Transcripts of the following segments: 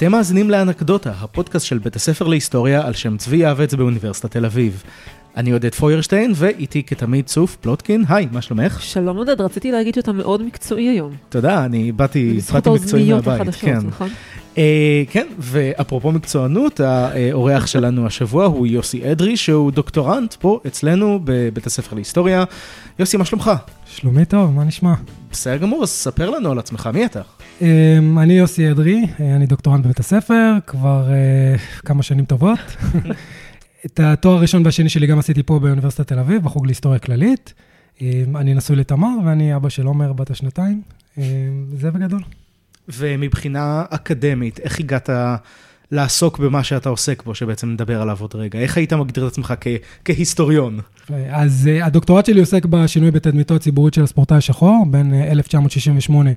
אתם מאזינים לאנקדוטה, הפודקאסט של בית הספר להיסטוריה על שם צבי יעבץ באוניברסיטת תל אביב. אני עודד פוירשטיין, ואיתי כתמיד צוף פלוטקין. היי, מה שלומך? שלום עודד, רציתי להגיד שאתה מאוד מקצועי היום. תודה, אני באתי, באתי מקצועי מהבית. החדשות, כן. נכון? אה, כן, ואפרופו מקצוענות, האורח שלנו השבוע הוא יוסי אדרי, שהוא דוקטורנט פה אצלנו בבית הספר להיסטוריה. יוסי, מה שלומך? שלומי טוב, מה נשמע? בסדר גמור, אז ספר לנו על עצמך, מי אתה? אמ, אני יוסי אדרי, אה, אני דוקטורנט בבית הספר, כבר אה, כמה שנים טובות. את התואר הראשון והשני שלי גם עשיתי פה באוניברסיטת תל אביב, בחוג להיסטוריה כללית. אמ, אני נשוי לתמר, ואני אבא של עומר בת השנתיים. אמ, זה בגדול. ומבחינה אקדמית, איך הגעת לעסוק במה שאתה עוסק בו, שבעצם נדבר עליו עוד רגע? איך היית מגדיר את עצמך כ- כהיסטוריון? אז uh, הדוקטורט שלי עוסק בשינוי בתדמיתו הציבורית של הספורטאי השחור, בין uh, 1968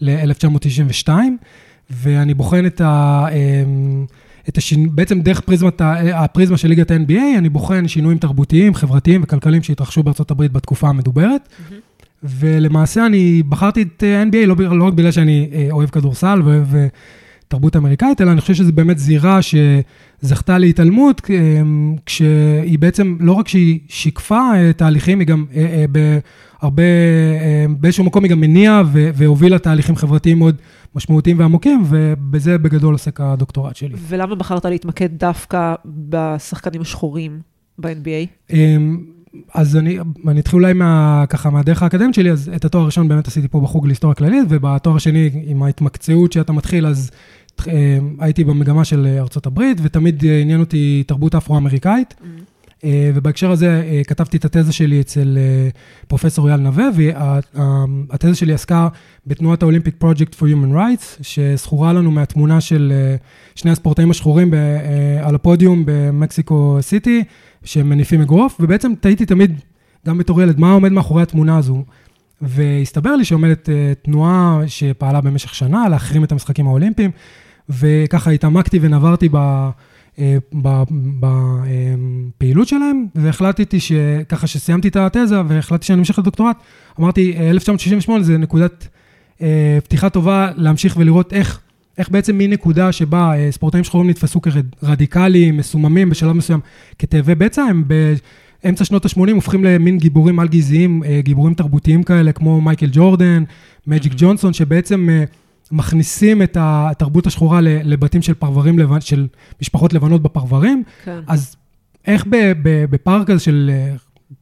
ל-1992, ואני בוחן את ה... Um, את השינ... בעצם דרך פריזמת, הפריזמה של ליגת ה-NBA, אני בוחן שינויים תרבותיים, חברתיים וכלכליים שהתרחשו בארצות הברית בתקופה המדוברת. Mm-hmm. ולמעשה אני בחרתי את אה, NBA לא, לא רק בגלל שאני אה, אוהב כדורסל ואוהב תרבות אמריקאית, אלא אני חושב שזו באמת זירה שזכתה להתעלמות, כשהיא בעצם, לא רק שהיא שיקפה תהליכים, היא גם בהרבה, באיזשהו מקום היא גם מניעה והובילה תהליכים חברתיים מאוד משמעותיים ועמוקים, ובזה בגדול עוסק הדוקטורט שלי. ולמה בחרת להתמקד דווקא בשחקנים השחורים ב-NBA? אז אני, אני אתחיל אולי מה, ככה מהדרך האקדמית שלי, אז את התואר הראשון באמת עשיתי פה בחוג להיסטוריה כללית, ובתואר השני, עם ההתמקצעות שאתה מתחיל, אז אה, הייתי במגמה של ארצות הברית, ותמיד אה, עניין אותי תרבות אפרו-אמריקאית. Mm-hmm. ובהקשר הזה כתבתי את התזה שלי אצל פרופסור אייל נווה, והתזה שלי עסקה בתנועת האולימפיק פרויקט for Human Rights, שזכורה לנו מהתמונה של שני הספורטאים השחורים על הפודיום במקסיקו סיטי. שהם מניפים אגרוף, ובעצם תהיתי תמיד, גם בתור ילד, מה עומד מאחורי התמונה הזו. והסתבר לי שעומדת תנועה שפעלה במשך שנה להחרים את המשחקים האולימפיים, וככה התעמקתי ונברתי ב... אה, בפעילות שלהם, והחלטתי שככה שסיימתי את התזה והחלטתי שאני אמשיך לדוקטורט, אמרתי 1968 זה נקודת אה, פתיחה טובה להמשיך ולראות איך איך בעצם מנקודה שבה אה, ספורטאים שחורים נתפסו כרדיקליים, מסוממים בשלב מסוים כתאבי בצע, הם באמצע שנות ה-80 הופכים למין גיבורים על-גזעיים, אה, גיבורים תרבותיים כאלה, כמו מייקל ג'ורדן, מג'יק ג'ונסון, שבעצם אה, מכניסים את התרבות השחורה לבתים של פרברים, של משפחות לבנות בפרברים. כן. אז איך בפארק הזה של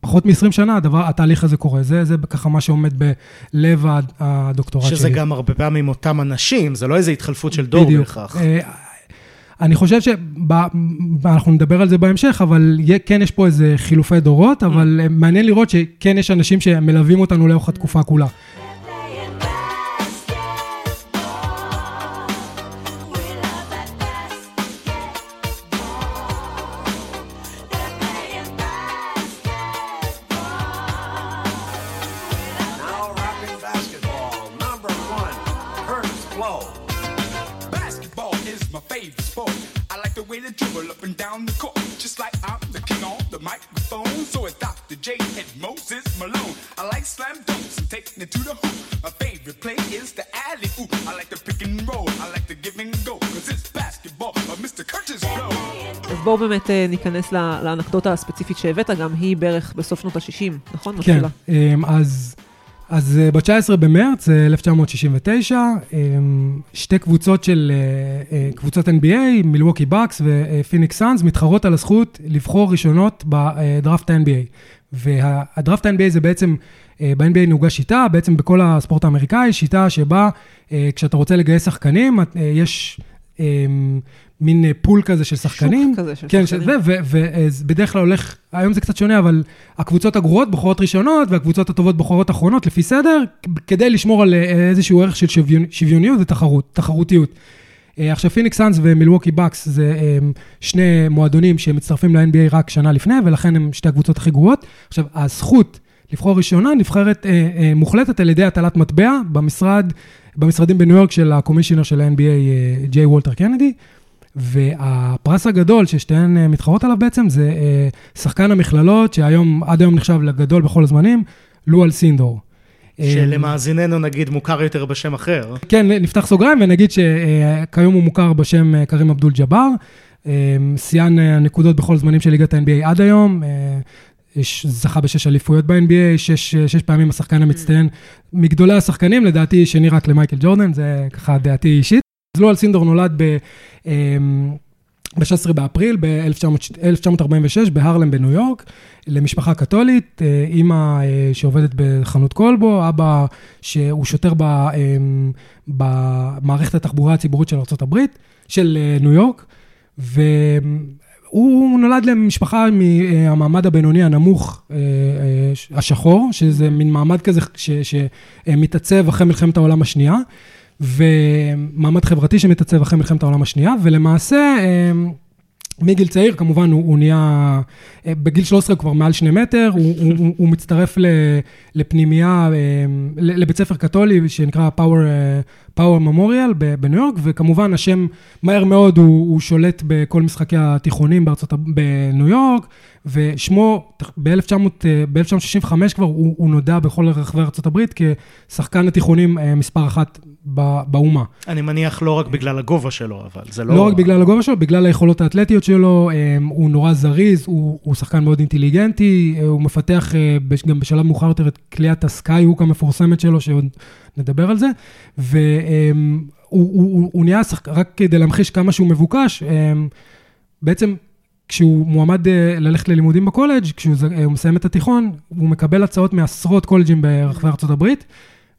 פחות מ-20 שנה הדבר, התהליך הזה קורה. זה, זה ככה מה שעומד בלב הדוקטורט שזה שלי. שזה גם הרבה פעמים אותם אנשים, זה לא איזו התחלפות של דור בכך. אה, אני חושב שאנחנו נדבר על זה בהמשך, אבל כן יש פה איזה חילופי דורות, אבל mm. מעניין לראות שכן יש אנשים שמלווים אותנו לאורך התקופה כולה. באמת אה, ניכנס לאנקדוטה הספציפית שהבאת, גם היא בערך בסוף שנות ה-60, נכון? כן. אמ, אז... אז אה, ב-19 במרץ 1969, אה, אמ, שתי קבוצות של, קבוצות NBA, מילווקי בקס ופיניקס סאנס, מתחרות על הזכות לבחור ראשונות בדראפט ה-NBA. והדראפט ה-NBA זה בעצם, ב-NBA נהוגה שיטה, בעצם בכל הספורט האמריקאי, שיטה שבה כשאתה רוצה לגייס שחקנים, יש מין pool כזה של שחקנים. שוק כזה של כן, שחקנים. כן, ובדרך כלל הולך, היום זה קצת שונה, אבל הקבוצות הגרועות בוחרות ראשונות, והקבוצות הטובות בוחרות אחרונות, לפי סדר, כדי לשמור על איזשהו ערך של שוויוניות ותחרות, תחרותיות. אה, עכשיו, פיניקס סאנס ומילווקי בקס זה אמ, שני מועדונים שמצטרפים ל-NBA רק שנה לפני, ולכן הם שתי הקבוצות הכי גרועות. עכשיו, הזכות לבחור ראשונה נבחרת אה, אה, מוחלטת על ידי הטלת מטבע במשרד, במשרדים בניו יורק של הקומישיונר של ה-NBA, אה, ג'יי וולטר קנדי. והפרס הגדול ששתיהן אה, מתחרות עליו בעצם זה אה, שחקן המכללות, שהיום, עד היום נחשב לגדול בכל הזמנים, לואל סינדור. שלמאזיננו נגיד מוכר יותר בשם אחר. כן, נפתח סוגריים ונגיד שכיום הוא מוכר בשם קרים אבדול ג'באר. שיאן הנקודות בכל זמנים של ליגת ה-NBA עד היום. זכה בשש אליפויות ב-NBA, שש, שש פעמים השחקן המצטיין. מגדולי השחקנים, לדעתי, שני רק למייקל ג'ורדן, זה ככה דעתי אישית. אז לואל סינדור נולד ב... ב-16 באפריל ב-1946 בהרלם בניו יורק, למשפחה קתולית, אה, אימא אה, שעובדת בחנות כלבו, אבא שהוא שוטר במערכת התחבורה הציבורית של ארה"ב, של אה, ניו יורק, והוא נולד למשפחה מהמעמד הבינוני הנמוך, השחור, שזה מין מעמד כזה שמתעצב אחרי מלחמת העולם השנייה. ומעמד חברתי שמתעצב אחרי מלחמת העולם השנייה, ולמעשה, אמ, מגיל צעיר, כמובן, הוא, הוא נהיה, אה, בגיל 13 הוא כבר מעל שני מטר, הוא, הוא, הוא מצטרף לפנימייה, אמ, לבית ספר קתולי שנקרא Power, אה, Power Memorial בניו יורק, וכמובן השם מהר מאוד הוא, הוא שולט בכל משחקי התיכונים בארצות, בניו יורק, ושמו ב-1965 כבר הוא, הוא נודע בכל רחבי ארה"ב כשחקן התיכונים אה, מספר אחת באומה. אני מניח לא רק בגלל הגובה שלו, אבל זה לא... לא רק בגלל הגובה שלו, בגלל היכולות האתלטיות שלו, אה, הוא נורא זריז, הוא, הוא שחקן מאוד אינטליגנטי, אה, הוא מפתח גם בשלב מאוחר יותר את כליית הסקאי-הוק המפורסמת שלו, שעוד נדבר על זה, והוא הוא, הוא, הוא נהיה, רק כדי להמחיש כמה שהוא מבוקש, בעצם כשהוא מועמד אה, ללכת ללימודים בקולג', כשהוא אה, מסיים את התיכון, הוא מקבל הצעות מעשרות קולג'ים ברחבי ארצות הברית,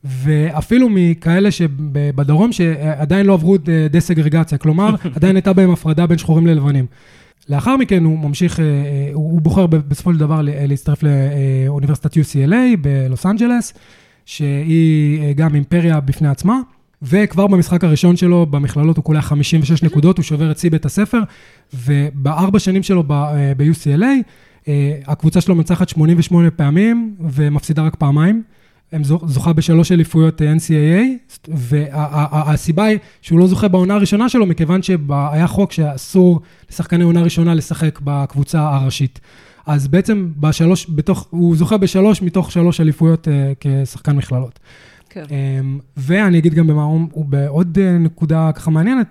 ואפילו מכאלה שבדרום שעדיין לא עברו דה-סגרגציה, כלומר, עדיין הייתה בהם הפרדה בין שחורים ללבנים. לאחר מכן הוא ממשיך, אה, הוא בוחר בסופו של דבר להצטרף לאוניברסיטת UCLA בלוס אנג'לס, שהיא גם אימפריה בפני עצמה. וכבר במשחק הראשון שלו במכללות הוא קולע 56 נקודות, הוא שובר את שיא בית הספר, ובארבע שנים שלו ב-UCLA, אה, הקבוצה שלו מנצחת 88 פעמים ומפסידה רק פעמיים. הם זוכה בשלוש אליפויות אה, NCAA, והסיבה היא שהוא לא זוכה בעונה הראשונה שלו, מכיוון שהיה חוק שאסור לשחקני עונה ראשונה לשחק בקבוצה הראשית. אז בעצם בשלוש, בתוך, הוא זוכה בשלוש מתוך שלוש אליפויות uh, כשחקן מכללות. כן. אמ, ואני אגיד גם במערום, הוא בעוד אה, נקודה ככה מעניינת,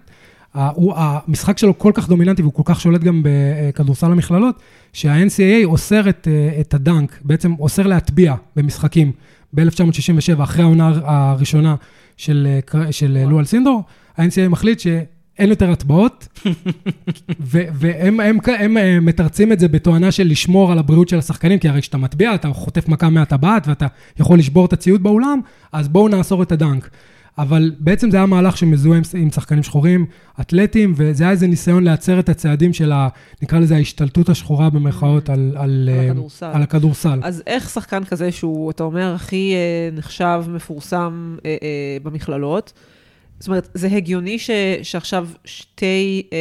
הוא, המשחק שלו כל כך דומיננטי והוא כל כך שולט גם בכדורסל המכללות, שה-NCAA אוסר את, אה, את הדנק, בעצם אוסר להטביע במשחקים ב-1967, אחרי העונה הראשונה של, אה, של לואל סינדור, ה-NCAA מחליט ש... אין יותר הטבעות, והם הם, הם, הם מתרצים את זה בתואנה של לשמור על הבריאות של השחקנים, כי הרי כשאתה מטביע, אתה חוטף מכה מהטבעת ואתה יכול לשבור את הציוד באולם, אז בואו נאסור את הדנק. אבל בעצם זה היה מהלך שמזוהה עם, עם שחקנים שחורים, אתלטים, וזה היה איזה ניסיון להצר את הצעדים של ה... נקרא לזה ההשתלטות השחורה במרכאות על, על, על, אה, הכדורסל. על הכדורסל. אז איך שחקן כזה שהוא, אתה אומר, הכי אה, נחשב, מפורסם אה, אה, במכללות, זאת אומרת, זה הגיוני ש, שעכשיו שתי אה,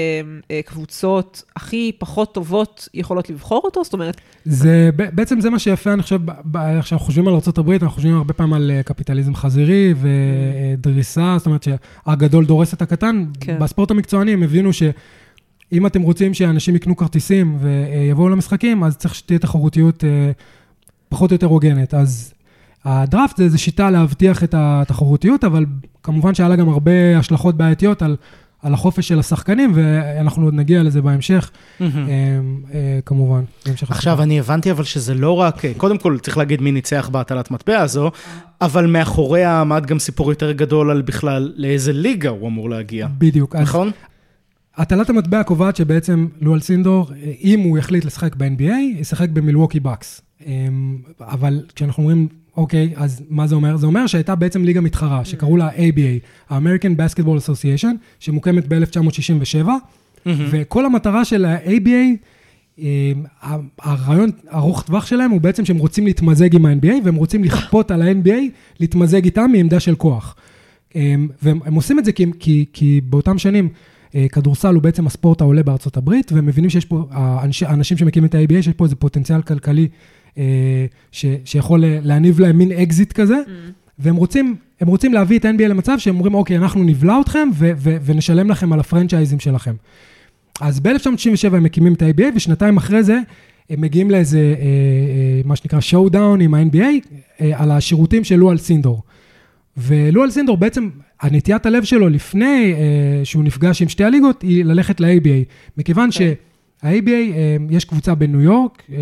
אה, קבוצות הכי פחות טובות יכולות לבחור אותו? זאת אומרת... זה, בעצם זה מה שיפה, אני חושב, כשאנחנו חושבים על ארה"ב, אנחנו חושבים הרבה פעמים על אה, קפיטליזם חזירי ודריסה, זאת אומרת שהגדול דורס את הקטן. כן. בספורט המקצועני הם הבינו שאם אתם רוצים שאנשים יקנו כרטיסים ויבואו למשחקים, אז צריך שתהיה תחרותיות אה, פחות או יותר הוגנת. אז הדראפט זה איזו שיטה להבטיח את התחרותיות, אבל כמובן שהיה לה גם הרבה השלכות בעייתיות על, על החופש של השחקנים, ואנחנו עוד נגיע לזה בהמשך, mm-hmm. כמובן, בהמשך עכשיו, השחקן. אני הבנתי אבל שזה לא רק, אה, קודם כל צריך להגיד מי ניצח בהטלת מטבע הזו, אבל מאחוריה עמד גם סיפור יותר גדול על בכלל לאיזה ליגה הוא אמור להגיע. בדיוק. נכון? הטלת המטבע קובעת שבעצם לואל סינדור, אם הוא יחליט לשחק ב-NBA, ישחק במילווקי בקס. אבל כשאנחנו אומרים אוקיי, אז מה זה אומר? זה אומר שהייתה בעצם ליגה מתחרה, שקראו לה ABA, ה-American Basketball Association, שמוקמת ב-1967, וכל המטרה של ה-ABA, אה, הרעיון ארוך טווח שלהם הוא בעצם שהם רוצים להתמזג עם ה-NBA, והם רוצים לכפות על ה-NBA להתמזג איתם מעמדה של כוח. אה, והם עושים את זה כי, כי, כי באותם שנים, אה, כדורסל הוא בעצם הספורט העולה בארצות הברית, והם מבינים שיש פה, האנשים שמקימים את ה-ABA, שיש פה איזה פוטנציאל כלכלי ש, שיכול להניב להם מין אקזיט כזה, mm. והם רוצים, הם רוצים להביא את NBA למצב שהם אומרים, אוקיי, אנחנו נבלע אתכם ו, ו, ונשלם לכם על הפרנצ'ייזים שלכם. אז ב-1967 הם מקימים את ה-ABA, ושנתיים אחרי זה הם מגיעים לאיזה, אה, אה, מה שנקרא, showdown עם ה-NBA. אה, על השירותים של לו אלסינדור. ולו אלסינדור בעצם, הנטיית הלב שלו לפני אה, שהוא נפגש עם שתי הליגות, היא ללכת ל-ABA. מכיוון כן. שה-ABA, אה, יש קבוצה בניו יורק, אה,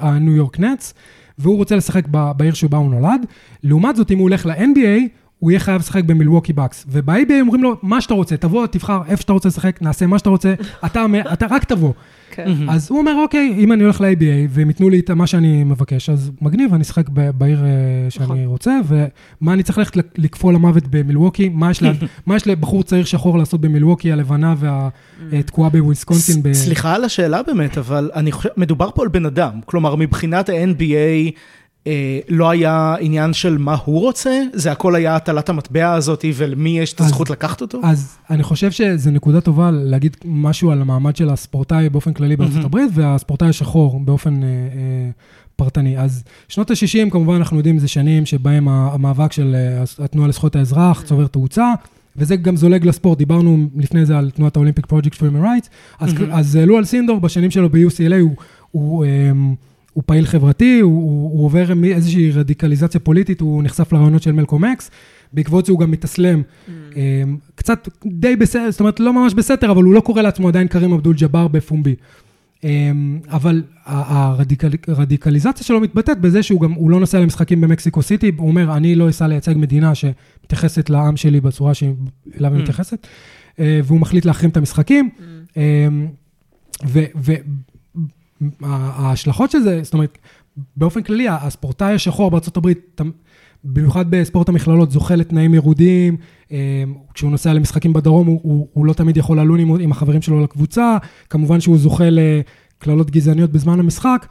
הניו יורק נטס, והוא רוצה לשחק בעיר שבה הוא נולד. לעומת זאת, אם הוא הולך ל-NBA, הוא יהיה חייב לשחק במילווקי בקס. וב-ABA אומרים לו, מה שאתה רוצה, תבוא, תבחר איפה שאתה רוצה לשחק, נעשה מה שאתה רוצה, אתה, אתה רק תבוא. כן. אז הוא אומר, אוקיי, אם אני הולך ל-ABA והם ייתנו לי את מה שאני מבקש, אז מגניב, אני אשחק ב- בעיר אה, שאני נכון. רוצה, ומה אני צריך ללכת לק- לקפוא למוות במילווקי? מה יש לה- מה יש לבחור צעיר שחור לעשות במילווקי, הלבנה והתקועה בוויסקונסין? ב- סליחה על השאלה באמת, אבל מדובר פה על בן אדם. כלומר, מבחינת ה-NBA, אה, לא היה עניין של מה הוא רוצה, זה הכל היה הטלת המטבע הזאת, ולמי יש את אז- הזכות לקחת אותו? אז אני חושב שזו נקודה טובה להגיד משהו על המעמד של הספורטאי באופן כללי בארצות מהמם. הברית, והספורטאי השחור באופן אה, אה, פרטני. אז שנות ה-60, כמובן, אנחנו יודעים, זה שנים שבהם המאבק של אה, התנועה לזכויות האזרח צובר תאוצה. וזה גם זולג לספורט, דיברנו לפני זה על תנועת האולימפיק פרויקט for Human Rights, אז. אז לואל סינדור בשנים שלו ב-UCLA הוא, הוא, פעיל חברתי, הוא, הוא, הוא עובר איזושהי רדיקליזציה פוליטית, הוא נחשף לרעיונות של מלקום אקס, בעקבות זה הוא גם מתאסלם, אמ, קצת די בסדר, זאת אומרת לא ממש בסתר, אבל הוא לא קורא לעצמו עדיין קרים אבדול ג'באר בפומבי. אמ, אבל הרדיקל- הרדיקליזציה שלו מתבטאת בזה שהוא גם, הוא לא נוסע למשחקים במקסיקו סיטי, הוא אומר, אני לא אסע לייצג מדינה שמתייחסת לעם שלי בצורה שאליו היא Mm. מתייחסת, אה, והוא מחליט להחרים את המשחקים. אמ, וההשלכות של זה, זאת אומרת, באופן כללי, הספורטאי השחור הברית, במיוחד בספורט המכללות, זוכה לתנאים ירודים, אמ, כשהוא נוסע למשחקים בדרום, הוא, הוא, הוא לא תמיד יכול ללון עם, עם החברים שלו לקבוצה, כמובן שהוא זוכה לקללות גזעניות בזמן המשחק,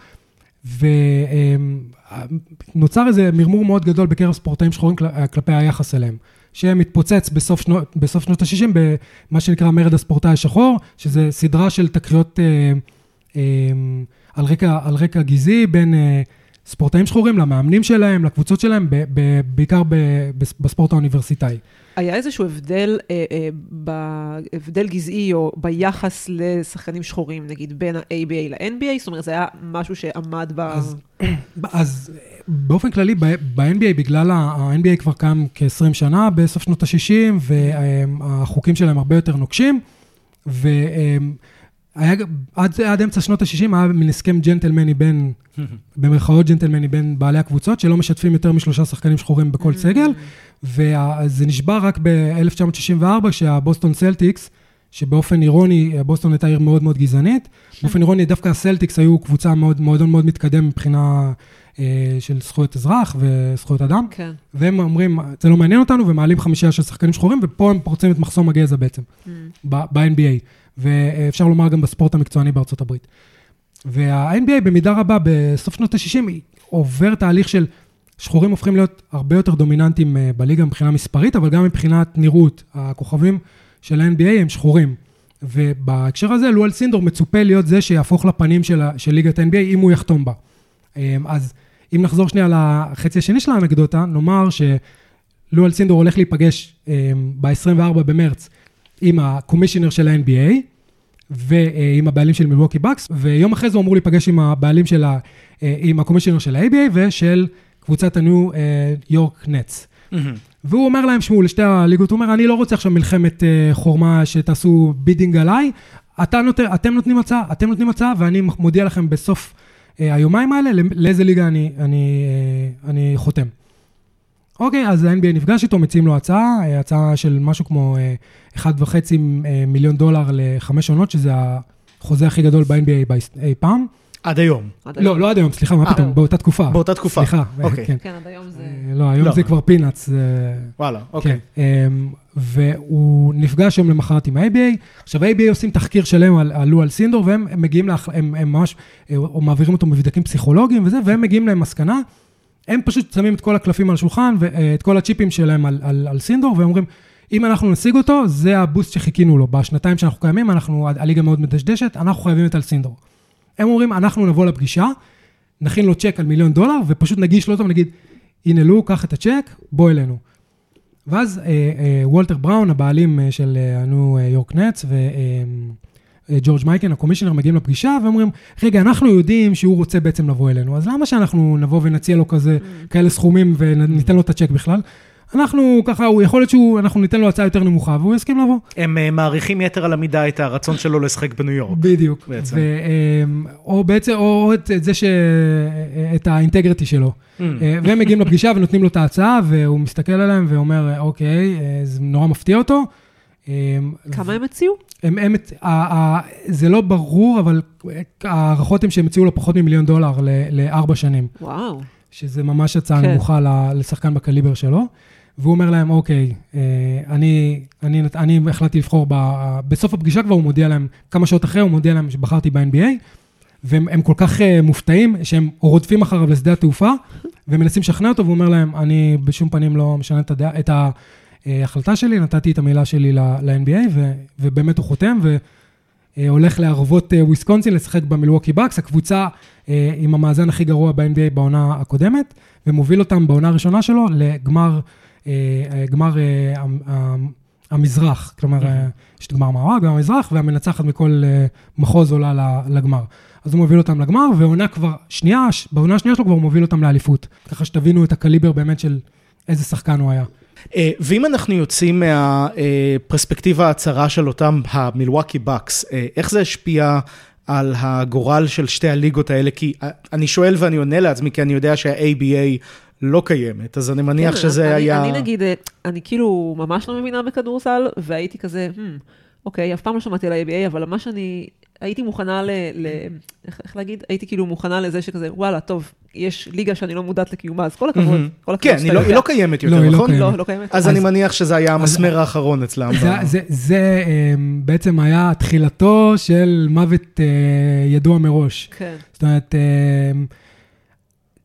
ונוצר איזה מרמור מאוד גדול בקרב ספורטאים שחורים כל- כלפי היחס אליהם. שמתפוצץ בסוף, שנו, בסוף שנות ה-60 במה שנקרא מרד הספורטאי השחור, שזה סדרה של תקריות אה, אה, על, רקע, על רקע גזעי בין אה, ספורטאים שחורים למאמנים שלהם, לקבוצות שלהם, ב, ב, בעיקר ב, בס- בספורט האוניברסיטאי. היה איזשהו הבדל, אה, אה, ב- הבדל גזעי או ביחס לשחקנים שחורים, נגיד, בין ה-ABA ל-NBA? זאת אומרת, זה היה משהו שעמד ב... אז, אז באופן כללי, ב- ב-NBA, בגלל ה-NBA כבר קם כ-20 שנה בסוף שנות ה-60, והחוקים שלהם הרבה יותר נוקשים, והיה גם- עד, עד אמצע שנות ה-60 היה מין הסכם ג'נטלמני בין, במרכאות ג'נטלמני בין בעלי הקבוצות, שלא משתפים יותר משלושה שחקנים שחורים בכל סגל, וזה נשבר רק ב-1964, כשהבוסטון סלטיקס, שבאופן אירוני, בוסטון הייתה עיר מאוד מאוד גזענית, באופן אירוני דווקא הסלטיקס היו קבוצה מאוד, מועדון מאוד מתקדם מבחינה אה, של זכויות אזרח וזכויות אדם, כן. והם אומרים, זה לא מעניין אותנו, ומעלים חמישייה של שחקנים שחורים, ופה הם פורצים את מחסום הגזע בעצם, ב- ב-NBA, ואפשר לומר גם בספורט המקצועני בארצות הברית. וה-NBA במידה רבה בסוף שנות ה-60 עובר תהליך של שחורים הופכים להיות הרבה יותר דומיננטיים אה, בליגה מבחינה מספרית, אבל גם מבחינת נראות. הכוכבים של ה-NBA הם שחורים. ובהקשר הזה, לואל סינדור מצופה להיות זה שיהפוך לפנים של, של ליגת ה-NBA אם הוא יחתום בה. אה, אז אם נחזור שנייה לחצי השני של האנקדוטה, נאמר שלואל סינדור הולך להיפגש ב-24 במרץ עם הקומישיונר של ה-NBA, ועם הבעלים של מילווקי בקס, ויום אחרי זה הוא אמור להיפגש עם הבעלים של ה... אה, עם הקומישיונר של ה-ABA ושל קבוצת הניו יורק נטס. והוא אומר להם, שמעו, לשתי הליגות, הוא אומר, אני לא רוצה עכשיו מלחמת אה, חורמה שתעשו bidding עליי, אתה נות... אתם נותנים הצעה, אתם נותנים הצעה, ואני מודיע לכם בסוף אה, היומיים האלה לא- לאיזה ליגה אני, אני, אני חותם. אוקיי, אז ה-NBA נפגש איתו, מציעים לו הצעה, אה, הצעה של משהו כמו אה, 1.5 אה, מיליון דולר לחמש עונות, שזה החוזה הכי גדול ב-NBA אי פעם. עד היום, לא, היום. לא עד היום, סליחה, מה אה, פתאום, באותה תקופה. באותה תקופה. סליחה, אוקיי. כן. כן, עד היום זה... אה, לא, היום לא. זה כבר peanuts. וואלה, אוקיי. כן. אמ, והוא נפגש יום למחרת עם ה-ABA. עכשיו, ה-ABA עושים תחקיר שלם על, על לו אלסינדור, והם הם מגיעים, לאח, הם, הם ממש, אה, או מעבירים אותו מבדקים פסיכולוגיים וזה, והם מגיעים למסקנה. הם פשוט שמים את כל הקלפים על השולחן, ואת כל הצ'יפים שלהם על, על, אלסינדור, והם אומרים, אם אנחנו נשיג אותו, זה ה boost שחיכינו לו. בשנתיים שאנחנו קיימים, אנחנו, הליגה מאוד מדשדשת, אנחנו חייבים את אלסינדור. הם אומרים, אנחנו נבוא לפגישה, נכין לו צ'ק על מיליון דולר, ופשוט נגיש לו אותו ונגיד, הנה לו, קח את הצ'ק, בוא אלינו. ואז אה, אה, וולטר בראון, הבעלים אה, של אה, אה, יורק נטס, ו, אה, אה, ג'ורג' מייקן, ה commissioner, מגיעים לפגישה ואומרים, רגע, אנחנו יודעים שהוא רוצה בעצם לבוא אלינו, אז למה שאנחנו נבוא ונציע לו כזה, כאלה סכומים וניתן לו את הצ'ק בכלל? אנחנו ככה, הוא יכול להיות שהוא, אנחנו ניתן לו הצעה יותר נמוכה והוא יסכים לבוא. הם אה, מעריכים יתר על המידה את הרצון שלו לשחק בניו יורק. בדיוק. בעצם. ו, אמ, או בעצם, או את את זה ש... את האינטגריטי שלו. Mm. אה, והם מגיעים לפגישה ונותנים לו את ההצעה, והוא מסתכל עליהם ואומר, אוקיי, אה, זה נורא מפתיע אותו. אמ, כמה הם הציעו? הם, הם, ה- ה- זה לא ברור, אבל ההערכות הן שהם הציעו לו פחות ממיליון דולר לארבע שנים, וואו. שזה ממש הצעה כן. נמוכה לשחקן בקליבר שלו. והוא אומר להם, אוקיי, אה, אני, אני, אני החלטתי לבחור, ב, בסוף הפגישה כבר הוא מודיע להם, כמה שעות אחרי הוא מודיע להם שבחרתי ב-NBA, והם הם כל כך אה, מופתעים, שהם רודפים אחריו לשדה התעופה, ומנסים לשכנע אותו, והוא אומר להם, אני בשום פנים לא משנה את, הדעה, את ההחלטה שלי, נתתי את המילה שלי ל-NBA, ובאמת הוא חותם, והולך לערבות אה, וויסקונסין לשחק במילווקי בקס, הקבוצה אה, עם המאזן הכי גרוע ב-NBA בעונה הקודמת, ומוביל אותם בעונה הראשונה שלו לגמר, אה, אה, גמר אה, המ- המ- המזרח, כלומר, אה, יש את גמר מערב, גמר המזרח, והמנצחת מכל אה, מחוז עולה לגמר. אז הוא מוביל אותם לגמר, ועונה כבר שנייה, בעונה השנייה שלו כבר הוא מוביל אותם לאליפות. ככה שתבינו את הקליבר באמת של איזה שחקן הוא היה. אה, ואם אנחנו יוצאים מהפרספקטיבה הצרה של אותם המילווקי בקס, אה, איך זה השפיע על הגורל של שתי הליגות האלה? כי אה, אני שואל ואני עונה לעצמי, כי אני יודע שה-ABA לא קיימת, אז אני מניח כן, שזה אני, היה... אני נגיד, אני כאילו ממש לא מבינה בכדורסל, והייתי כזה, hmm, אוקיי, אף פעם לא שמעתי על ה-ABA, אבל מה שאני, הייתי מוכנה ל... ל איך, איך להגיד? הייתי כאילו מוכנה לזה שכזה, וואלה, טוב, יש ליגה שאני לא מודעת לקיומה, אז כל הכבוד. מהמם. כל הכבוד כן, היא לא-. היא לא קיימת לא, יותר, היא לא נכון? קיימת. לא, לא קיימת. אז אז- אני מניח שזה היה המסמר האחרון אצלם. זה, ב- זה, זה אמ, בעצם היה תחילתו של מוות אה, ידוע מראש. כן. זאת אומרת, אמ,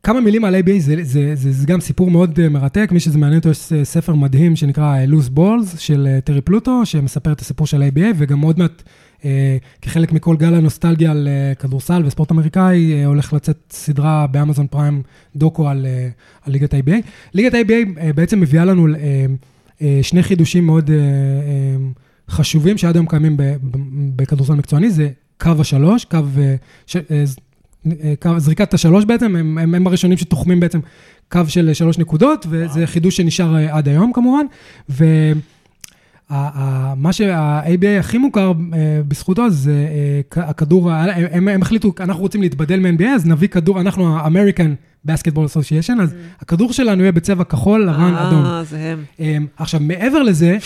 כמה מילים על ABA, זה, זה, זה, זה גם סיפור מאוד אה, מרתק, מי שזה מעניין אותו, יש אה, ספר מדהים שנקרא אה, Loose Balls של אה, טרי פלוטו, שמספר את הסיפור של ABA, וגם עוד מעט, אה, כחלק מכל גל הנוסטלגיה על אה, כדורסל וספורט אמריקאי, אה, הולך לצאת סדרה באמזון פריים דוקו על, אה, על ליגת ה-ABA. ליגת ה-ABA אה, בעצם מביאה לנו אה, אה, שני חידושים מאוד אה, אה, חשובים שעד היום קיימים בכדורסל מקצועני, זה קו השלוש, קו, אה, ש, אה, אה, זריקת השלוש בעצם, הם, הם, הם הראשונים שתוחמים בעצם קו של שלוש נקודות, וזה חידוש שנשאר אה, עד היום כמובן. ו... מה שה-ABA הכי מוכר אה, בזכותו זה אה, הכדור, הם, החליטו, אנחנו רוצים להתבדל מ-NBA, אז נביא כדור, אנחנו ה-American Basketball Association, אז הכדור שלנו יהיה בצבע כחול, לבן, אדום. אה, זה הם. אה, עכשיו, מעבר לזה,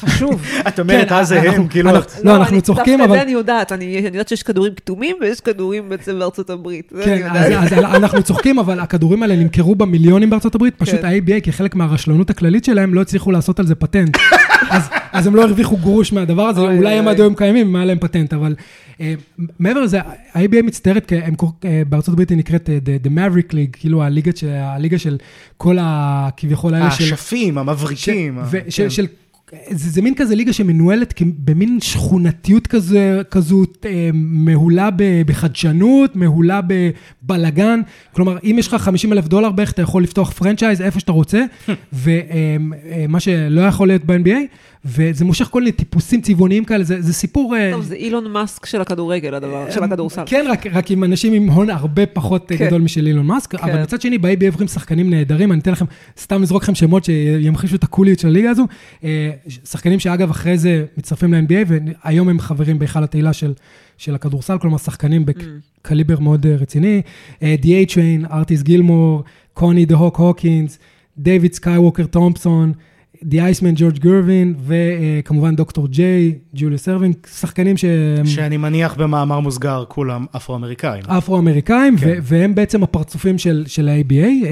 חשוב. את אומרת, כן, אה, זה הם, כאילו... אנחנו- לא, אנחנו צוחקים, אבל- אני יודעת, אני יודעת שיש כדורים כתומים ויש כדורים בעצם בארצות הברית. כן. אז, אנחנו צוחקים, אבל הכדורים האלה נמכרו במיליונים בארצות הברית, פשוט כן. ה-ABA, כחלק מהרשלנות הכללית שלהם, לא הצליחו לעשות על זה פטנט. אז, אז הם לא הרוויחו גרוש מהדבר הזה, אוי, אולי אוי, הם. עד היום קיימים, אם היה להם פטנט, אבל אה, מעבר לזה, ה-ABA מצטערת, כי הם אה, בארצות הברית היא נקראת אה, The, the Maverick League, כאילו הליגה, ש- הליגה של כל הכביכול האלה של... האשפים, המבריקים. ש- ו- כן. של... זה, זה מין כזה ליגה שמנוהלת במין שכונתיות כזה, כזאת, אה, מהולה בחדשנות, מהולה בבלגן. כלומר, אם יש לך 50 אלף דולר בערך, אתה יכול לפתוח פרנצ'ייז איפה שאתה רוצה, ומה שלא יכול להיות ב-NBA, וזה מושך כל מיני טיפוסים צבעוניים כאלה, זה, זה סיפור... אה, טוב, זה אילון מאסק של הכדורגל, הדבר, של הכדורסל. כן, רק, רק עם אנשים עם הון הרבה פחות כן. גדול משל אילון מאסק, כן. אבל. מצד שני, ב-ABA עוברים שחקנים נהדרים, אני אתן לכם, סתם לזרוק לכם שמות שימחישו את הקוליות של הליגה הזו. אה, שחקנים שאגב, אחרי זה מצטרפים ל-NBA, והיום הם חברים בהיכל התהילה של, של הכדורסל, כלומר, שחקנים בקליבר מאוד אה, רציני. The A-Train, ארטיס גילמור, קוני the Hawk הוקינס, דייוויד Skywalker תומפסון. The Iceman, ג'ורג' גרווין, וכמובן דוקטור ג'יי, ג'וליוס ארווינג, שחקנים שהם... שאני מניח במאמר מוסגר, כולם אפרו-אמריקאים. אפרו-אמריקאים, כן. והם בעצם הפרצופים של, של ה-ABA,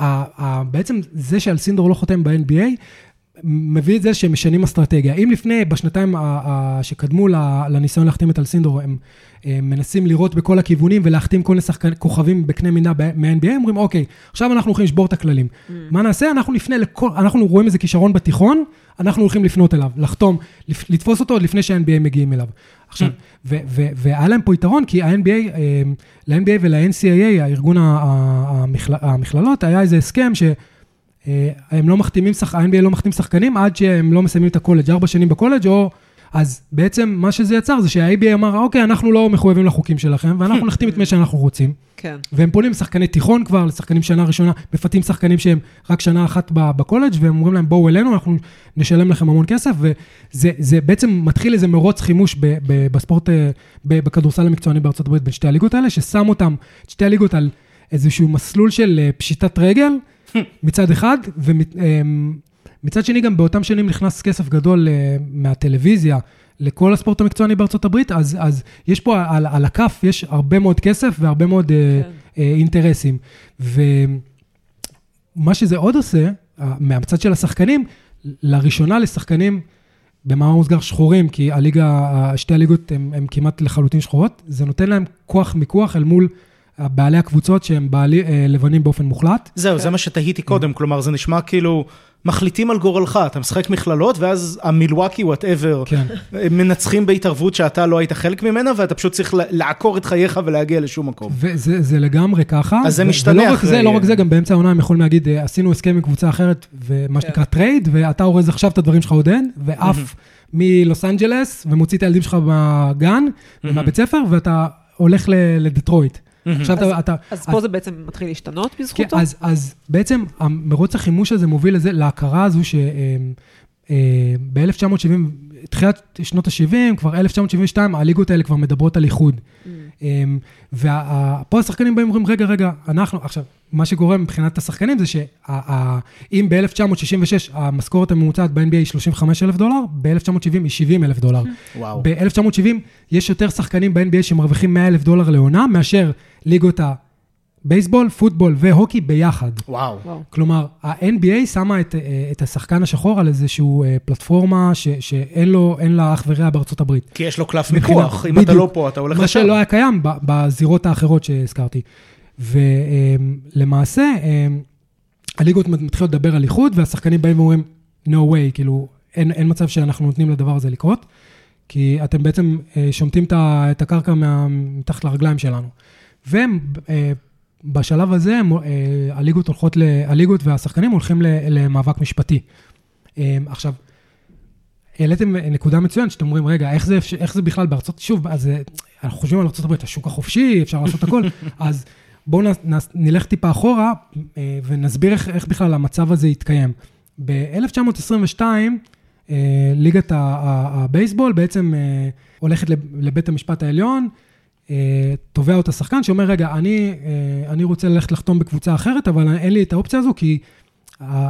ובעצם זה שאלסינדור לא חותם ב-NBA, מביא את זה שהם משנים אסטרטגיה. אם לפני, בשנתיים שקדמו לניסיון להחתים את אלסינדור, הם, הם מנסים לראות בכל הכיוונים ולהחתים כל מיני שחקנים, כוכבים בקנה מידה מה-NBA, אומרים, אוקיי, עכשיו אנחנו הולכים לשבור את הכללים. מה נעשה? אנחנו נפנה לכל, אנחנו רואים איזה כישרון בתיכון, אנחנו הולכים לפנות אליו, לחתום, לתפוס אותו עוד לפני שה-NBA מגיעים אליו. עכשיו, ו- והיה להם פה יתרון, כי ה-NBA, אה, ל-NBA ול-NCAA, הארגון המכללות, היה איזה הסכם ש... אה, הם לא מחתימים. ה-NBA לא מחתים שחקנים עד שהם לא מסיימים את הקולג', ארבע שנים בקולג', או אז בעצם מה שזה יצר זה שה-ABA אמר, אוקיי, אנחנו לא מחויבים לחוקים שלכם, ואנחנו נחתים את מי שאנחנו רוצים. כן. והם פונים לשחקני תיכון כבר, לשחקנים שנה ראשונה, מפתים שחקנים שהם רק שנה אחת בקולג', והם אומרים להם, בואו אלינו, אנחנו נשלם לכם המון כסף, וזה זה בעצם מתחיל איזה מרוץ חימוש ב- ב- בספורט, אה, ב- בכדורסל המקצועני בארצות הברית בין שתי הליגות האלה, ששם אותם, את שתי הליגות על איזשהו מסלול של אה, פשיטת רגל, מצד אחד, ומצד שני גם באותם שנים נכנס כסף גדול אה, מהטלוויזיה. לכל הספורט המקצועני בארצות הברית, אז, אז יש פה על, על הכף, יש הרבה מאוד כסף והרבה מאוד אה, כן. אה, אינטרסים. ומה שזה עוד עושה, אה, מהצד של השחקנים, לראשונה לשחקנים, במאמר מוסגר שחורים, כי הליגה, שתי הליגות הן כמעט לחלוטין שחורות, זה נותן להם כוח מיקוח אל מול בעלי הקבוצות שהם בעלי, אה, לבנים באופן מוחלט. זהו, זה מה שתהיתי קודם, כלומר, זה נשמע כאילו... מחליטים על גורלך, אתה משחק מכללות, ואז המילווקי, whatever, כן. מנצחים בהתערבות שאתה לא היית חלק ממנה, ואתה פשוט צריך לעקור את חייך ולהגיע לשום מקום. וזה זה לגמרי ככה. אז זה משתנה ולא רק אחרי- זה, לא רק זה, גם באמצע העונה הם יכולים להגיד, אה, עשינו הסכם עם קבוצה אחרת, ומה שנקרא trade, ואתה אורז עכשיו את הדברים שלך עוד אין, ועף מלוס אנג'לס, ומוציא את הילדים שלך מהגן, מהבית ספר, ואתה הולך ל- לדטרויט. עכשיו אתה- אתה... אז פה זה בעצם מתחיל להשתנות כן, בזכותו? אז, אז בעצם מרוץ החימוש הזה מוביל לזה, להכרה הזו שב-1970, תחילת שנות ה-70, כבר 1972, הליגות האלה כבר מדברות על איחוד. אמ, ופה השחקנים באים ואומרים, רגע, רגע, אנחנו, עכשיו, מה שקורה מבחינת השחקנים זה שאם ב-1966 המשכורת הממוצעת ב-NBA היא 35 אלף דולר, ב-1970 היא 70 אלף דולר. וואו. ב-1970 יש יותר שחקנים ב-NBA שמרוויחים 100 אלף דולר לעונה, מאשר ליגות הבייסבול, פוטבול והוקי ביחד. וואו. וואו. כלומר, ה-NBA שמה את, אה, את השחקן השחור על איזושהי אה, פלטפורמה ש, שאין לו, אין לה אח ורע בארצות הברית. כי יש לו קלף מיקוח, אם אתה בדיוק. לא פה, אתה הולך מה לשם. שלא היה קיים ב- בזירות האחרות שהזכרתי. ולמעשה, הליגות מתחילות לדבר על איחוד, והשחקנים באים ואומרים, no way, כאילו, אין, אין מצב שאנחנו נותנים לדבר הזה לקרות, כי אתם בעצם אה, שומטים את הקרקע מה- מתחת לרגליים שלנו. ובשלב הזה, אה, הליגות הולכות, ל- הליגות והשחקנים הולכים למאבק משפטי. אה, עכשיו, העליתם נקודה מצוינת, שאתם אומרים, רגע, איך זה, איך זה בכלל בארצות, שוב, אז אה, אנחנו חושבים על ארה"ב, השוק החופשי, אפשר לעשות הכל, אז בואו נלך טיפה אחורה ונסביר איך, איך בכלל המצב הזה התקיים. ב-1922, אה, ליגת הבייסבול בעצם הולכת לב- לבית המשפט העליון, תובע אותה שחקן שאומר, רגע, אני, אה, אני רוצה ללכת לחתום בקבוצה אחרת, אבל אין לי את האופציה הזו, כי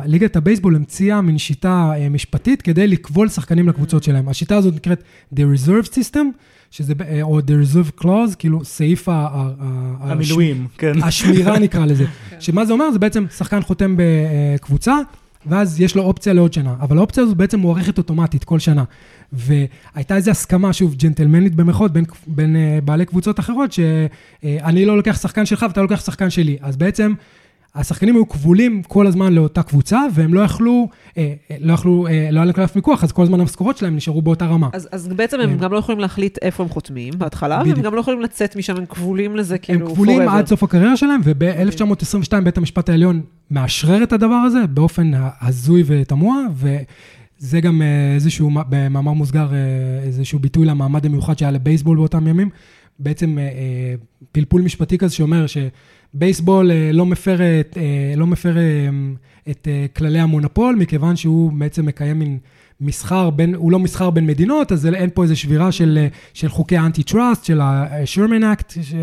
ליגת הבייסבול המציאה מין שיטה אה, משפטית כדי לכבול שחקנים לקבוצות שלהם. השיטה הזאת נקראת The Reserve System, שזה, אה, או The Reserve Clause, כאילו סעיף ה- המילואים, כן. השמירה נקרא לזה. שמה זה אומר? זה בעצם שחקן חותם בקבוצה, ואז יש לו אופציה לעוד שנה. אבל האופציה הזו בעצם מוארכת אוטומטית כל שנה. והייתה איזו הסכמה, שוב, ג'נטלמנית במחאות, בין, בין אה, בעלי קבוצות אחרות, שאני לא לוקח שחקן שלך ואתה לוקח שחקן שלי. אז בעצם... השחקנים היו כבולים כל הזמן לאותה קבוצה, והם לא יכלו, אה, אה, לא יכלו, אה, לא היה להם קלף מיקוח, אז כל הזמן המשכורות שלהם נשארו באותה רמה. אז, אז בעצם הם. גם לא יכולים להחליט איפה הם חותמים בהתחלה, והם. גם לא יכולים לצאת משם, הם כבולים לזה הם כאילו כבולים forever. עד סוף הקריירה שלהם, וב-1922 בית המשפט העליון מאשרר את הדבר הזה באופן הזוי ותמוה, וזה גם איזשהו, במאמר מוסגר, איזשהו ביטוי למעמד המיוחד שהיה לבייסבול באותם ימים. בעצם אה, אה, פלפול משפטי כזה שאומר שבייסבול אה, לא מפר, את, לא מפר את כללי המונופול, מכיוון שהוא בעצם מקיים מין מסחר בין, הוא לא מסחר בין מדינות, אז אין פה איזו שבירה של, של חוקי האנטי טראסט, של ה-Sherman Act, ש...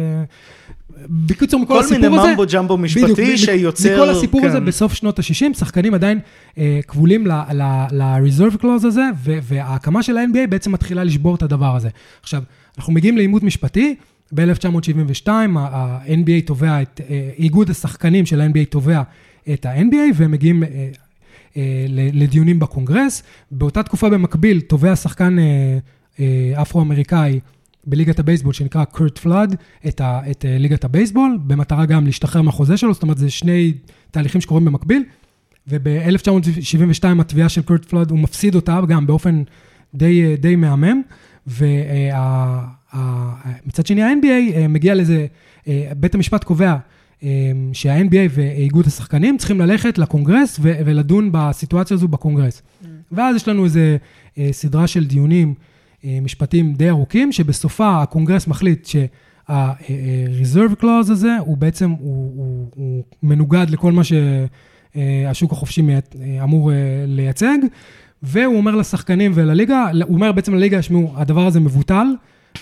בקיצור, מכל כל הסיפור מיני הזה... ממבו ג'מבו משפטי בדיוק, שיוצר... מכל הסיפור כן. הזה, בסוף שנות ה-60, שחקנים עדיין אה, כבולים ל-reserve clause הזה, ו- וההקמה של ה-NBA בעצם מתחילה לשבור את הדבר הזה. עכשיו, אנחנו מגיעים לעימות משפטי, ב-1972 ה-NBA תובע את, אה, איגוד השחקנים של ה-NBA תובע את ה-NBA, והם מגיעים אה, לדיונים בקונגרס. באותה תקופה במקביל תובע שחקן אה, אה, אפרו-אמריקאי בליגת הבייסבול שנקרא קורט פלאד, את, ה, את אה, ליגת הבייסבול, במטרה גם להשתחרר מהחוזה שלו, זאת אומרת, זה שני תהליכים שקורים במקביל. וב-1972 התביעה של קורט פלאד, הוא מפסיד אותה גם באופן די, אה, די מהמם, ומצד שני ה-NBA אה, מגיע לזה, אה, בית המשפט קובע אה, שה-NBA ואיגוד השחקנים צריכים ללכת לקונגרס ו- ולדון בסיטואציה הזו בקונגרס. ואז יש לנו איזה אה, סדרה של דיונים משפטים די ארוכים, שבסופה הקונגרס מחליט שה-reserve clause הזה הוא בעצם, הוא, הוא, הוא מנוגד לכל מה שהשוק החופשי אמור לייצג, והוא אומר לשחקנים ולליגה, הוא אומר בעצם לליגה, שמעו, הדבר הזה מבוטל,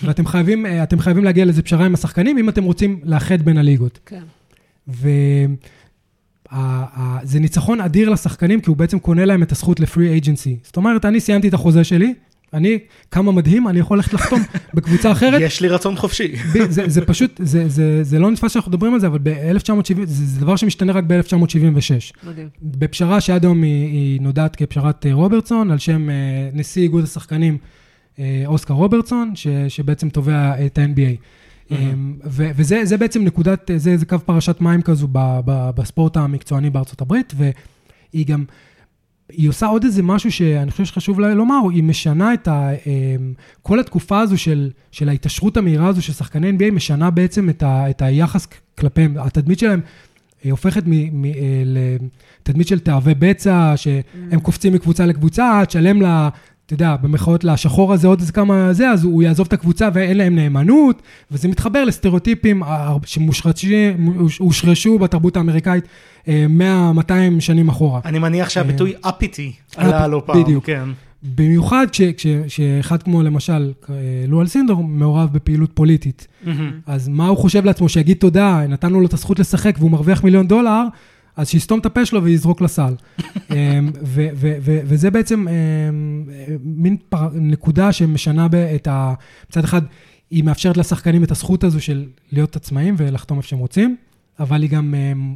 ואתם חייבים, חייבים להגיע לאיזה פשרה עם השחקנים, אם אתם רוצים לאחד בין הליגות. כן. וזה ניצחון אדיר לשחקנים, כי הוא בעצם קונה להם את הזכות לפרי אייג'נסי. זאת אומרת, אני סיימתי את החוזה שלי, אני, כמה מדהים, אני יכול ללכת לחתום בקבוצה אחרת. יש לי רצון חופשי. זה, זה פשוט, זה, זה, זה לא נתפס שאנחנו מדברים על זה, אבל ב-1970, זה, זה דבר שמשתנה רק ב-1976. מדהים. בפשרה שעד היום היא, היא נודעת כפשרת אה, רוברטסון, על שם אה, נשיא איגוד השחקנים אה, אוסקר רוברטסון, ש, שבעצם תובע את ה-NBA. Mm-hmm. וזה בעצם נקודת, זה, זה קו פרשת מים כזו ב, ב, בספורט המקצועני בארצות הברית, והיא גם, היא עושה עוד איזה משהו שאני חושב שחשוב לומר, היא משנה את ה... אמ, כל התקופה הזו של, של ההתעשרות המהירה הזו של שחקני NBA, משנה בעצם את, ה, את היחס כלפיהם. התדמית שלהם היא הופכת אה, לתדמית של תאבי בצע, שהם mm. קופצים מקבוצה לקבוצה, תשלם לה אתה יודע, במחאות לשחור הזה עוד איזה כמה זה, אז הוא יעזוב את הקבוצה ואין להם נאמנות, וזה מתחבר לסטריאוטיפים שהושרשו בתרבות האמריקאית 100-200 אה, שנים אחורה. אני מניח שהביטוי אפיטי אה, עלה לא פעם, בדיוק. כן. במיוחד כשאחד כמו למשל אה, לואל סינדור מעורב בפעילות פוליטית. אז מה הוא חושב לעצמו, שיגיד תודה, נתנו לו את הזכות לשחק והוא מרוויח מיליון דולר, אז שיסתום את הפה שלו ויזרוק לסל. אמ, וזה בעצם אמ, מין נקודה שמשנה את ה... מצד אחד, היא מאפשרת לשחקנים את הזכות הזו של להיות עצמאים ולחתום איפה שהם רוצים, אבל היא גם אמ,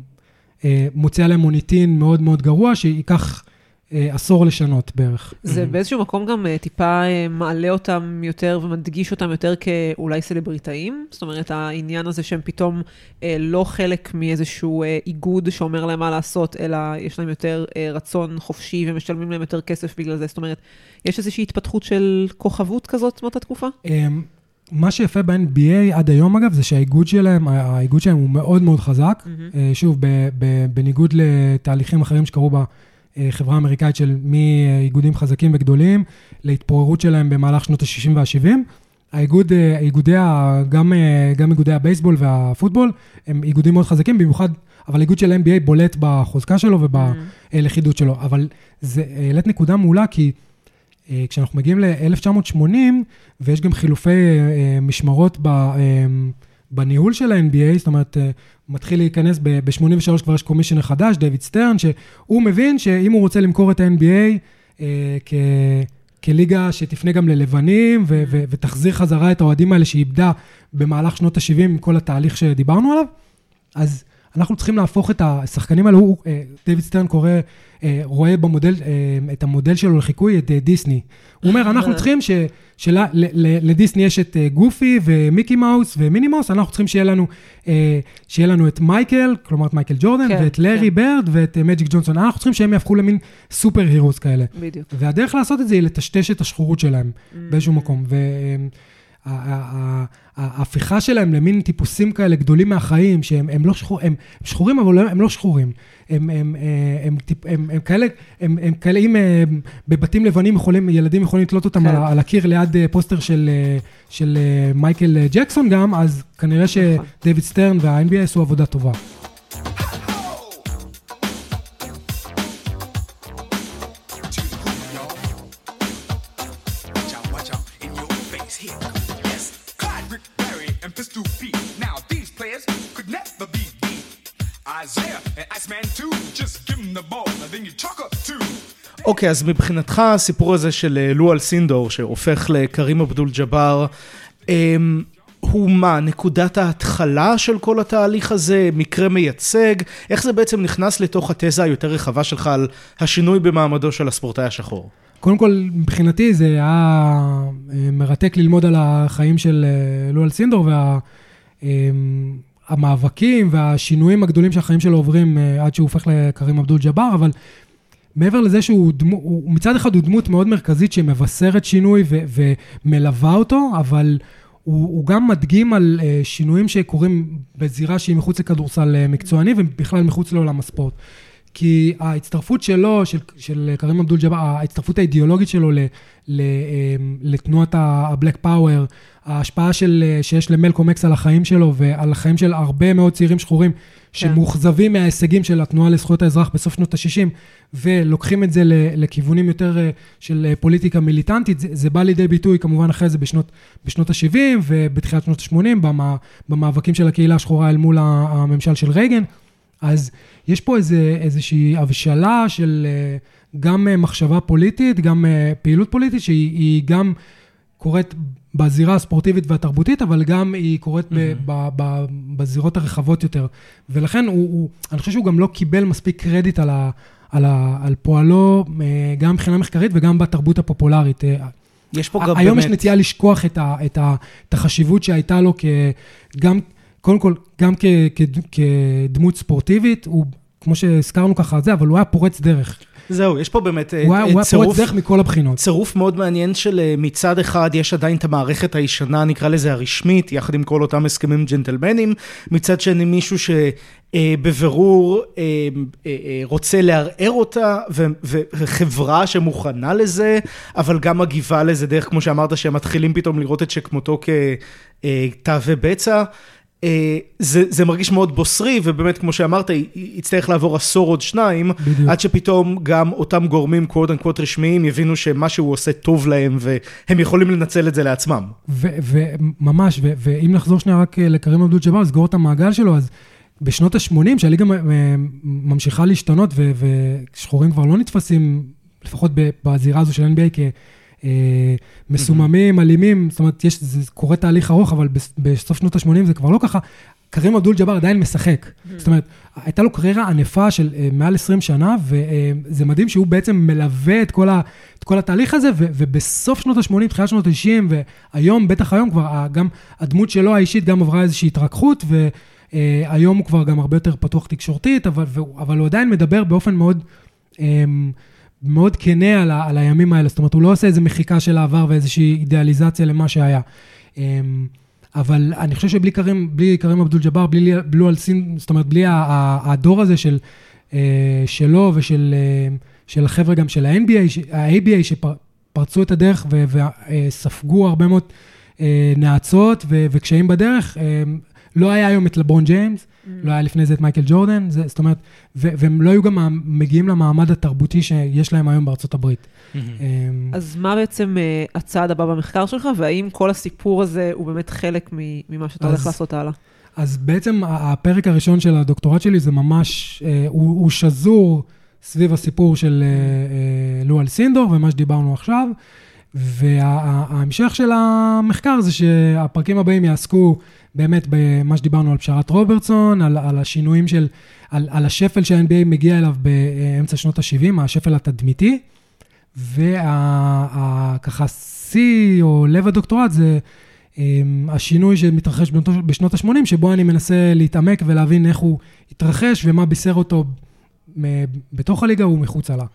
אה, מוציאה להם מוניטין מאוד מאוד גרוע, שייקח... אה, עשור לשנות בערך. זה באיזשהו מקום גם אה, טיפה אה, מעלה אותם יותר ומדגיש אותם יותר כאולי סלבריטאים? זאת אומרת, העניין הזה שהם פתאום לא חלק מאיזשהו איגוד שאומר להם מה לעשות, אלא יש להם יותר רצון חופשי ומשלמים להם יותר כסף בגלל זה. זאת אומרת, יש איזושהי התפתחות של כוכבות כזאת מאותה תקופה? אמ, מה שיפה ב-NBA עד היום, אגב, זה שהאיגוד שלהם, האיגוד שלהם הוא מאוד מאוד חזק. Mm-hmm. שוב, בניגוד לתהליכים אחרים שקרו בה, אה, חברה אמריקאית של מאיגודים חזקים וגדולים להתפוררות שלהם במהלך שנות ה-60 וה-70. האיגוד, אה, איגודי, גם, אה, גם איגודי הבייסבול והפוטבול, הם איגודים מאוד חזקים, במיוחד, אבל איגוד של NBA בולט בחוזקה שלו ובלכידות שלו. אבל זה העלית נקודה מעולה, כי כשאנחנו מגיעים ל-1980, ויש גם חילופי משמרות ב... בניהול של ה-NBA, זאת אומרת, אה, מתחיל להיכנס, ב-83 כבר יש קומישיונר חדש, דויד סטרן, שהוא מבין שאם הוא רוצה למכור את ה-NBA אה, כ... כליגה שתפנה גם ללבנים ו- ו- ותחזיר חזרה את האוהדים האלה שהיא איבדה במהלך שנות ה-70 עם כל התהליך שדיברנו עליו, אז אנחנו צריכים להפוך את השחקנים האלו, הוא, אה, דיוויד סטרן קורא, אה, רואה במודל, אה, את המודל שלו לחיקוי, את דיסני. הוא אומר, אנחנו צריכים ש, שלדיסני יש את גופי ומיקי מאוס ומיני מאוס, אנחנו צריכים שיהיה לנו, שיהיה לנו את מייקל, כלומר את מייקל ג'ורדן, כן, ואת לארי כן. בירד ואת מג'יק ג'ונסון. אנחנו צריכים שהם יהפכו למין super heroes כאלה. בדיוק. והדרך לעשות את זה היא לטשטש את השחורות שלהם mm. באיזשהו מקום. ו... ההפיכה שלהם למין טיפוסים כאלה גדולים מהחיים, שהם הם לא שחור, הם שחורים, אבל הם לא שחורים. הם, הם, אה, הם, הם, הם, הם כאלה, הם, הם כאלה, אם אה, בבתים לבנים יכולים, ילדים יכולים לתלות אותם כן. על, על הקיר ליד אה, פוסטר של, של מייקל ג'קסון גם, אז כנראה נכון. שדייוויד סטרן וה-NBA עשו עבודה טובה. אוקיי, אז מבחינתך הסיפור הזה של אה, לואל סינדור, שהופך לקרים אבדול ג'אבר, אמ, הוא מה, נקודת ההתחלה של כל התהליך הזה, מקרה מייצג? איך זה בעצם נכנס לתוך התזה היותר רחבה שלך על השינוי במעמדו של הספורטאי השחור? קודם כל, מבחינתי זה היה אה, מרתק lלמוד על החיים של אה, לואל סינדור והמאבקים אמ, והשינויים הגדולים שהחיים שלו עוברים עד שהוא הופך לקרים אבדול ג'אבר, אבל מעבר לזה שהוא דמו, הוא, מצד אחד הוא דמות מאוד מרכזית שמבשרת שינוי ו, ומלווה אותו, אבל הוא, הוא גם מדגים על uh, שינויים שקורים בזירה שהיא מחוץ לכדורסל uh, מקצועני ובכלל מחוץ לעולם הספורט. כי ההצטרפות שלו, של, של קרים אבדול ג'אבר, ההצטרפות האידיאולוגית שלו ל, ל, אמ, לתנועת ה-Black Power, ההשפעה של, שיש למלקום אקס על החיים שלו ועל החיים של הרבה מאוד צעירים שחורים, כן. שמאוכזבים מההישגים של התנועה לזכויות האזרח בסוף שנות ה-60, ולוקחים את זה לכיוונים יותר אה, של אה, פוליטיקה מיליטנטית, זה, זה בא לידי ביטוי כמובן אחרי זה בשנות, בשנות ה-70 ובתחילת שנות ה-80, במאבקים של הקהילה השחורה אל מול הממשל של רייגן. אז יש פה איזה, איזושהי הבשלה של אה, גם מחשבה פוליטית, גם פעילות פוליטית, שהיא גם קורית בזירה הספורטיבית והתרבותית, אבל גם היא קורית mm-hmm. ב, ב, בזירות הרחבות יותר. ולכן הוא, הוא, אני חושב שהוא גם לא קיבל מספיק קרדיט על, ה, על, ה, על פועלו, אה, גם מבחינה מחקרית וגם בתרבות הפופולרית. אה, יש פה גם באמת... היום יש נטייה לשכוח את, ה, את, ה, את החשיבות שהייתה לו כגם, קודם כל, גם כ, כ, כדמות ספורטיבית, הוא, כמו שהזכרנו ככה, זה, אבל הוא היה פורץ דרך. זהו, יש פה באמת הוא היה, הוא צירוף, פורץ דרך מכל הבחינות. צירוף מאוד מעניין של מצד אחד יש עדיין את המערכת הישנה, נקרא לזה הרשמית, יחד עם כל אותם הסכמים ג'נטלמנים, מצד שני מישהו שבבירור אה, אה, אה, רוצה לערער אותה, וחברה שמוכנה לזה, אבל גם מגיבה לזה דרך, כמו שאמרת, שהם מתחילים פתאום לראות את שכמותו כתאווה בצע. אה, זה, זה מרגיש מאוד בוסרי, ובאמת, כמו שאמרת, יצטרך לעבור עשור עוד שניים, בדיוק. עד שפתאום גם אותם גורמים קוואט אנקוואט רשמיים יבינו שמה שהוא עושה טוב להם, והם יכולים לנצל את זה לעצמם. וממש, ואם נחזור שנייה רק אה, לקרים עבדול ג'באר, לסגור את המעגל שלו, אז בשנות ה-80, שהליגה ממשיכה להשתנות, ושחורים כבר לא נתפסים, לפחות בזירה הזו של NBA. אה, מסוממים, אלימים, זאת אומרת, יש, זה קורה תהליך ארוך, אבל בסוף שנות ה-80 זה כבר לא ככה. קרים אבדול ג'אבר עדיין משחק. זאת אומרת, הייתה לו קריירה ענפה של uh, מעל 20 שנה, וזה uh, מדהים שהוא בעצם מלווה את כל, ה, את כל התהליך הזה, ו, ובסוף שנות ה-80, תחילת שנות ה-90, והיום, בטח היום כבר, גם הדמות שלו האישית גם עברה איזושהי התרככות, והיום uh, הוא כבר גם הרבה יותר פתוח תקשורתית, אבל, אבל הוא עדיין מדבר באופן מאוד... מאוד כנה על, ה, על הימים האלה, זאת אומרת, הוא לא עושה איזה מחיקה של העבר ואיזושהי אידיאליזציה למה שהיה. אמ, אבל אני חושב שבלי קרים, בלי קרים אבדול ג'באר, בלי בלו על סין, זאת אומרת, בלי הדור הזה של, אה, שלו ושל אה, של החבר'ה גם של ה-NBA, ה-ABA שפרצו את הדרך וספגו הרבה מאוד אה, נאצות וקשיים בדרך, לא היה היום את לברון ג'יימס, mm. לא היה לפני זה את מייקל ג'ורדן, זה, זאת אומרת, ו- והם לא היו גם מגיעים למעמד התרבותי שיש להם היום בארצות הברית. Mm-hmm. אמ, אז מה בעצם uh, הצעד הבא במחקר שלך, והאם כל הסיפור הזה הוא באמת חלק ממה שאתה אז, הולך לעשות הלאה? אז בעצם הפרק הראשון של הדוקטורט שלי זה ממש, uh, הוא, הוא שזור סביב הסיפור של uh, uh, לואל סינדור ומה שדיברנו עכשיו. וההמשך של המחקר זה שהפרקים הבאים יעסקו באמת במה שדיברנו על פשרת רוברטסון, על, על השינויים של, על, על השפל שה-NBA מגיע אליו באמצע שנות ה-70, השפל התדמיתי, וככה שיא או לב הדוקטורט זה אמ, השינוי שמתרחש בשנות ה-80, שבו אני מנסה להתעמק ולהבין איך הוא התרחש ומה בישר אותו בתוך הליגה ומחוצה לה.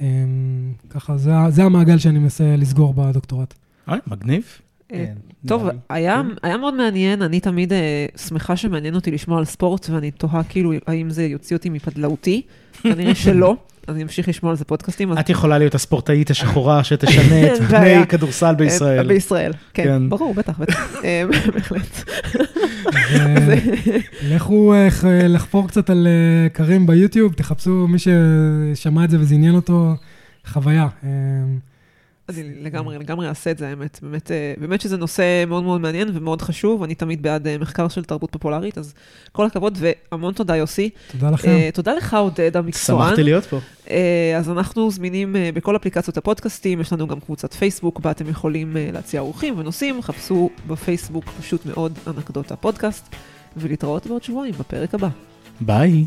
אמ, ככה, זה, זה המעגל שאני מנסה לסגור בדוקטורט. אוי, מגניב. אה, כן, טוב, היה, היה מאוד מעניין, אני תמיד uh, שמחה שמעניין אותי לשמוע על ספורט, ואני תוהה כאילו האם זה יוציא אותי מפדלאותי, כנראה שלא. אני אמשיך לשמוע על זה פודקאסטים. את יכולה להיות הספורטאי השחורה שתשנה את פני כדורסל בישראל. אה, בישראל, כן, כן. ברור, בטח, בטח, בהחלט. לכו לחפור קצת על קרים ביוטיוב, תחפשו מי ששמע את זה וזה עניין אותו, חוויה. אני לגמרי, לגמרי אעשה את זה, האמת. באמת, אה, באמת שזה נושא מאוד מאוד מעניין ומאוד חשוב. אני תמיד בעד אה, מחקר של תרבות פופולרית, אז כל הכבוד והמון תודה, יוסי. תודה לכם. Uh, תודה לך, עודד המקצוען. שמחתי להיות פה. Uh, אז אנחנו זמינים uh, בכל אפליקציות הפודקאסטים, יש לנו גם קבוצת פייסבוק, בה אתם יכולים uh, להציע אורחים ונושאים. חפשו בפייסבוק פשוט מאוד אנקדוטה פודקאסט, ולהתראות בעוד שבועיים בפרק הבא. ביי.